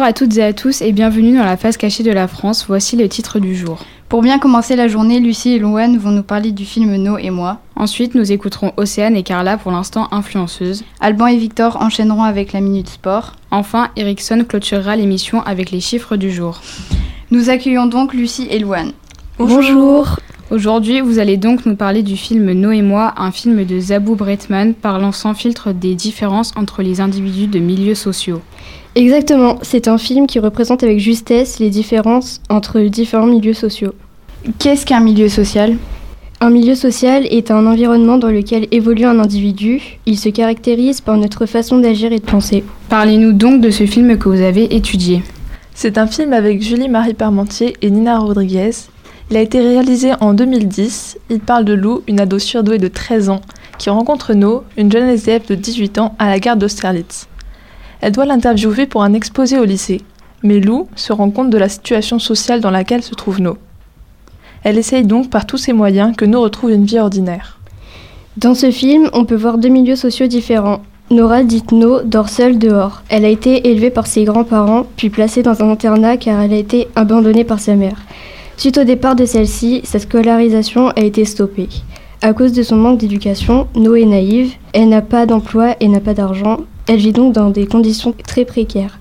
Bonjour à toutes et à tous et bienvenue dans la face cachée de la France. Voici le titre du jour. Pour bien commencer la journée, Lucie et Louane vont nous parler du film No et moi. Ensuite, nous écouterons Océane et Carla pour l'instant influenceuses. Alban et Victor enchaîneront avec la Minute Sport. Enfin, Ericsson clôturera l'émission avec les chiffres du jour. Nous accueillons donc Lucie et Louane. Bonjour. Aujourd'hui, vous allez donc nous parler du film No et moi, un film de Zabou Bretman parlant sans filtre des différences entre les individus de milieux sociaux. Exactement, c'est un film qui représente avec justesse les différences entre différents milieux sociaux. Qu'est-ce qu'un milieu social? Un milieu social est un environnement dans lequel évolue un individu. Il se caractérise par notre façon d'agir et de penser. Parlez-nous donc de ce film que vous avez étudié. C'est un film avec Julie-Marie Parmentier et Nina Rodriguez. Il a été réalisé en 2010. Il parle de Lou, une ado surdouée de 13 ans, qui rencontre No, une jeune SDF de 18 ans, à la gare d'Austerlitz. Elle doit l'interviewer pour un exposé au lycée, mais Lou se rend compte de la situation sociale dans laquelle se trouve No. Elle essaye donc par tous ses moyens que No retrouve une vie ordinaire. Dans ce film, on peut voir deux milieux sociaux différents. Nora, dite No, dort seule dehors. Elle a été élevée par ses grands-parents, puis placée dans un internat car elle a été abandonnée par sa mère. Suite au départ de celle-ci, sa scolarisation a été stoppée. À cause de son manque d'éducation, No est naïve, elle n'a pas d'emploi et n'a pas d'argent, elle vit donc dans des conditions très précaires.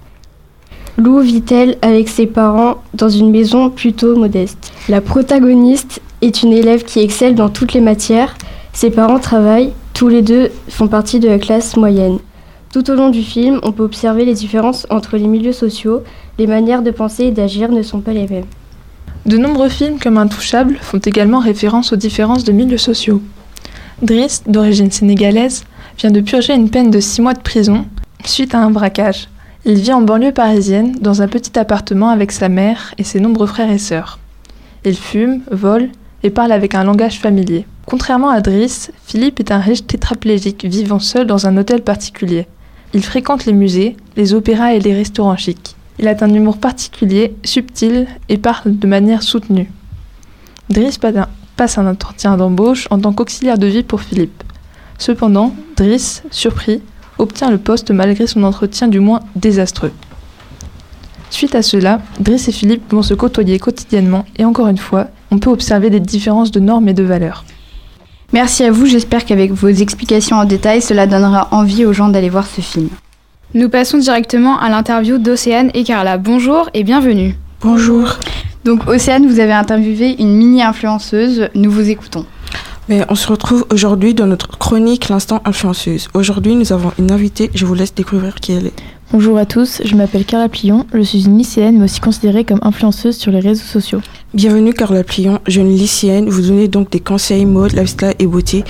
Lou vit-elle avec ses parents dans une maison plutôt modeste. La protagoniste est une élève qui excelle dans toutes les matières, ses parents travaillent, tous les deux font partie de la classe moyenne. Tout au long du film, on peut observer les différences entre les milieux sociaux, les manières de penser et d'agir ne sont pas les mêmes. De nombreux films comme Intouchable font également référence aux différences de milieux sociaux. Driss, d'origine sénégalaise, vient de purger une peine de 6 mois de prison suite à un braquage. Il vit en banlieue parisienne, dans un petit appartement avec sa mère et ses nombreux frères et sœurs. Il fume, vole et parle avec un langage familier. Contrairement à Driss, Philippe est un riche tétraplégique vivant seul dans un hôtel particulier. Il fréquente les musées, les opéras et les restaurants chics. Il a un humour particulier, subtil et parle de manière soutenue. Driss passe un entretien d'embauche en tant qu'auxiliaire de vie pour Philippe. Cependant, Driss, surpris, obtient le poste malgré son entretien du moins désastreux. Suite à cela, Driss et Philippe vont se côtoyer quotidiennement et encore une fois, on peut observer des différences de normes et de valeurs. Merci à vous, j'espère qu'avec vos explications en détail, cela donnera envie aux gens d'aller voir ce film. Nous passons directement à l'interview d'Océane et Carla. Bonjour et bienvenue. Bonjour. Donc Océane, vous avez interviewé une mini-influenceuse, nous vous écoutons. Mais on se retrouve aujourd'hui dans notre chronique L'instant influenceuse. Aujourd'hui, nous avons une invitée, je vous laisse découvrir qui elle est. Bonjour à tous, je m'appelle Carla Plion, je suis une lycéenne mais aussi considérée comme influenceuse sur les réseaux sociaux. Bienvenue Carla Plion, jeune lycéenne, vous donnez donc des conseils mode, lifestyle et beauté.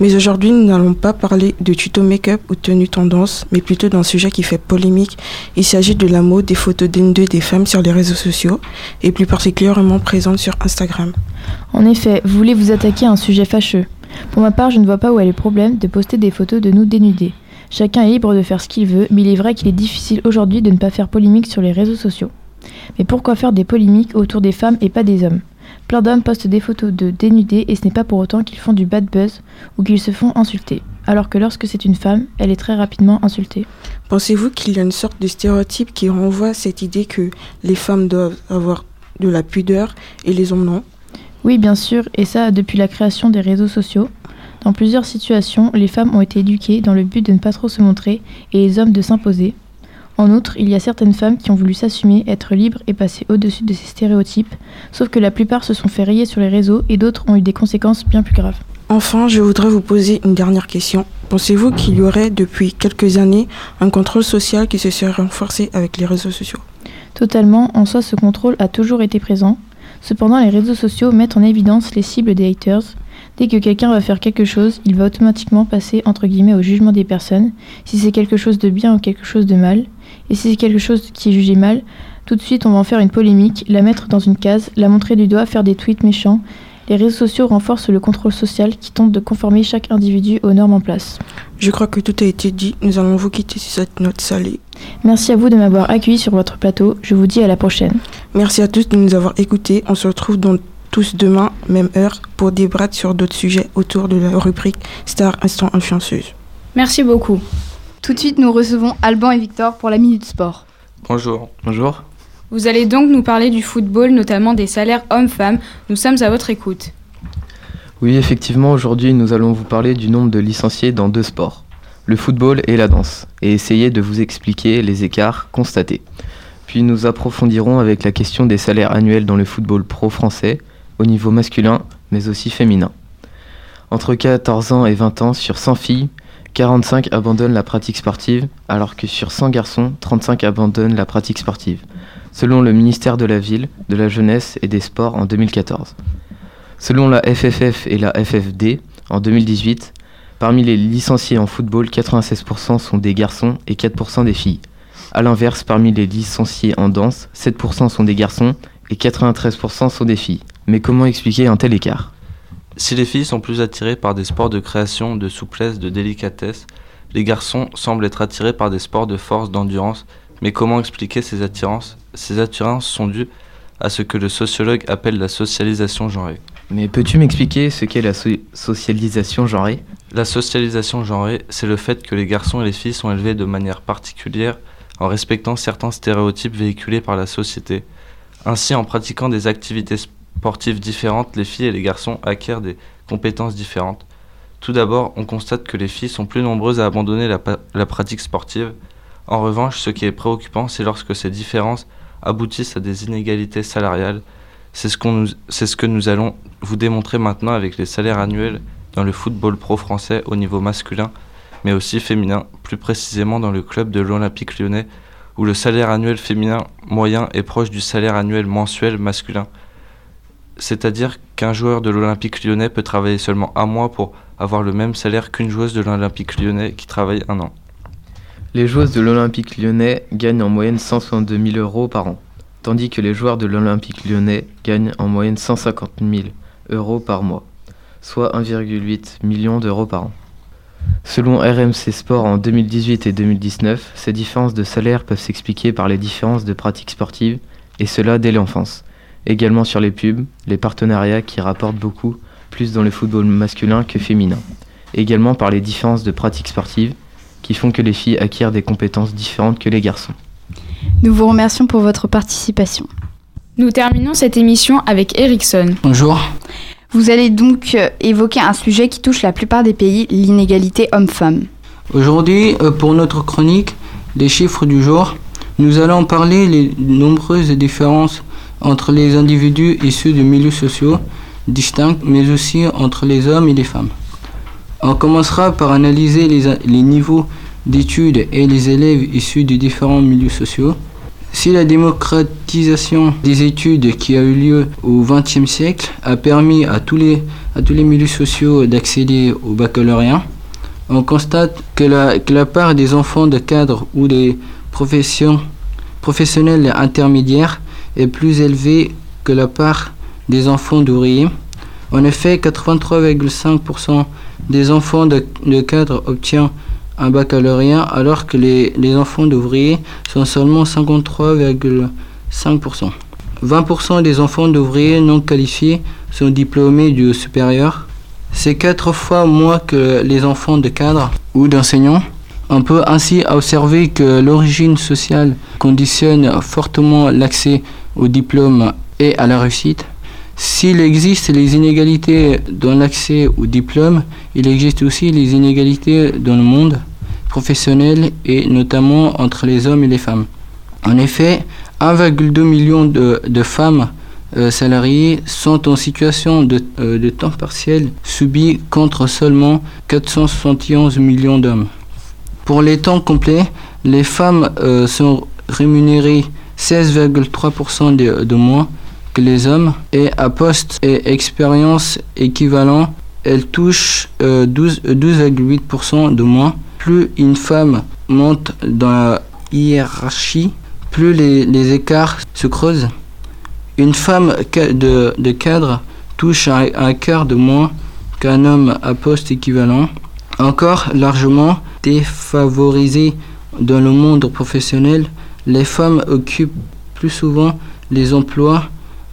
Mais aujourd'hui, nous n'allons pas parler de tuto make-up ou tenue tendance, mais plutôt d'un sujet qui fait polémique. Il s'agit de la mode des photos d'N2 des femmes sur les réseaux sociaux et plus particulièrement présentes sur Instagram. En effet, vous voulez vous attaquer à un sujet fâcheux. Pour ma part, je ne vois pas où est le problème de poster des photos de nous dénudés. Chacun est libre de faire ce qu'il veut, mais il est vrai qu'il est difficile aujourd'hui de ne pas faire polémique sur les réseaux sociaux. Mais pourquoi faire des polémiques autour des femmes et pas des hommes? Plein d'hommes postent des photos de dénudés et ce n'est pas pour autant qu'ils font du bad buzz ou qu'ils se font insulter. Alors que lorsque c'est une femme, elle est très rapidement insultée. Pensez-vous qu'il y a une sorte de stéréotype qui renvoie à cette idée que les femmes doivent avoir de la pudeur et les hommes non? Oui, bien sûr, et ça depuis la création des réseaux sociaux. Dans plusieurs situations, les femmes ont été éduquées dans le but de ne pas trop se montrer et les hommes de s'imposer. En outre, il y a certaines femmes qui ont voulu s'assumer, être libres et passer au-dessus de ces stéréotypes, sauf que la plupart se sont fait rayer sur les réseaux et d'autres ont eu des conséquences bien plus graves. Enfin, je voudrais vous poser une dernière question. Pensez-vous qu'il y aurait depuis quelques années un contrôle social qui se serait renforcé avec les réseaux sociaux? Totalement, en soi ce contrôle a toujours été présent. Cependant, les réseaux sociaux mettent en évidence les cibles des haters, Dès que quelqu'un va faire quelque chose, il va automatiquement passer entre guillemets au jugement des personnes, si c'est quelque chose de bien ou quelque chose de mal. Et si c'est quelque chose qui est jugé mal, tout de suite on va en faire une polémique, la mettre dans une case, la montrer du doigt, faire des tweets méchants. Les réseaux sociaux renforcent le contrôle social qui tente de conformer chaque individu aux normes en place. Je crois que tout a été dit. Nous allons vous quitter sur cette note salée. Merci à vous de m'avoir accueilli sur votre plateau. Je vous dis à la prochaine. Merci à tous de nous avoir écoutés. On se retrouve dans tous demain, même heure, pour débattre sur d'autres sujets autour de la rubrique Star Instant Influenceuse. Merci beaucoup. Tout de suite, nous recevons Alban et Victor pour la Minute Sport. Bonjour. Bonjour. Vous allez donc nous parler du football, notamment des salaires hommes-femmes. Nous sommes à votre écoute. Oui, effectivement, aujourd'hui, nous allons vous parler du nombre de licenciés dans deux sports, le football et la danse, et essayer de vous expliquer les écarts constatés. Puis nous approfondirons avec la question des salaires annuels dans le football pro français, au niveau masculin, mais aussi féminin. Entre 14 ans et 20 ans, sur 100 filles, 45 abandonnent la pratique sportive, alors que sur 100 garçons, 35 abandonnent la pratique sportive, selon le ministère de la Ville, de la Jeunesse et des Sports en 2014. Selon la FFF et la FFD, en 2018, parmi les licenciés en football, 96% sont des garçons et 4% des filles. A l'inverse, parmi les licenciés en danse, 7% sont des garçons et 93% sont des filles. Mais comment expliquer un tel écart? Si les filles sont plus attirées par des sports de création, de souplesse, de délicatesse, les garçons semblent être attirés par des sports de force, d'endurance. Mais comment expliquer ces attirances? Ces attirances sont dues à ce que le sociologue appelle la socialisation genrée. Mais peux-tu m'expliquer ce qu'est la so- socialisation genrée? La socialisation genrée, c'est le fait que les garçons et les filles sont élevés de manière particulière en respectant certains stéréotypes véhiculés par la société. Ainsi, en pratiquant des activités sportives différentes, les filles et les garçons acquièrent des compétences différentes. Tout d'abord, on constate que les filles sont plus nombreuses à abandonner la, pratique sportive. En revanche, ce qui est préoccupant, c'est lorsque ces différences aboutissent à des inégalités salariales. C'est ce, ce que nous allons vous démontrer maintenant avec les salaires annuels dans le football pro français au niveau masculin, mais aussi féminin, plus précisément dans le club de l'Olympique lyonnais, où le salaire annuel féminin moyen est proche du salaire annuel mensuel masculin. C'est-à-dire qu'un joueur de l'Olympique lyonnais peut travailler seulement un mois pour avoir le même salaire qu'une joueuse de l'Olympique lyonnais qui travaille un an. Les joueuses de l'Olympique lyonnais gagnent en moyenne 162 000 euros par an, tandis que les joueurs de l'Olympique lyonnais gagnent en moyenne 150 000 euros par mois, soit 1,8 million d'euros par an. Selon RMC Sport en 2018 et 2019, ces différences de salaire peuvent s'expliquer par les différences de pratiques sportives, et cela dès l'enfance. Également sur les pubs, les partenariats qui rapportent beaucoup plus dans le football masculin que féminin. Également par les différences de pratiques sportives, qui font que les filles acquièrent des compétences différentes que les garçons. Nous vous remercions pour votre participation. Nous terminons cette émission avec Ericsson. Bonjour. Vous allez donc euh, évoquer un sujet qui touche la plupart des pays, l'inégalité homme-femme. Aujourd'hui, euh, pour notre chronique, les chiffres du jour, nous allons parler les nombreuses différences entre les individus issus de milieux sociaux distincts, mais aussi entre les hommes et les femmes. On commencera par analyser les, les niveaux d'études et les élèves issus de différents milieux sociaux. Si la démocratisation des études qui a eu lieu au XXe siècle a permis à tous les, à tous les milieux sociaux d'accéder au baccalauréat, on constate que la, que la part des enfants de cadres ou des professions, professionnels intermédiaires est plus élevée que la part des enfants d'ouvriers. En effet, 83,5% des enfants de, de cadres obtiennent un baccalauréat alors que les, les enfants d'ouvriers sont seulement 53,5%. 20% des enfants d'ouvriers non qualifiés sont diplômés du supérieur. C'est quatre fois moins que les enfants de cadres ou d'enseignants. On peut ainsi observer que l'origine sociale conditionne fortement l'accès au diplôme et à la réussite. S'il existe les inégalités dans l'accès au diplôme, il existe aussi les inégalités dans le monde professionnel et notamment entre les hommes et les femmes. En effet, 1,2 million de, femmes euh, salariées sont en situation de, euh, de temps partiel subi contre seulement 471 millions d'hommes. Pour les temps complets, les femmes euh, sont rémunérées 16,3% de, moins que les hommes et à poste et expérience équivalent, elles touchent euh, 12 12,8% de moins. Plus une femme monte dans la hiérarchie, plus les, écarts se creusent. Une femme de, cadre touche un, quart de moins qu'un homme à poste équivalent. Encore largement défavorisées dans le monde professionnel, les femmes occupent plus souvent les emplois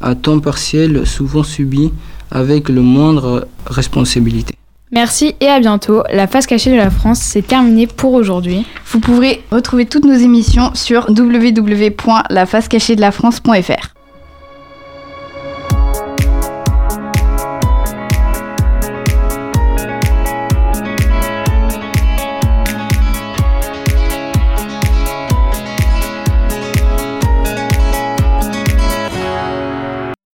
à temps partiel, souvent subis avec le moindre responsabilité. Merci et à bientôt. La face cachée de la France, c'est terminé pour aujourd'hui. Vous pourrez retrouver toutes nos émissions sur www.lafacecachée de la France.fr.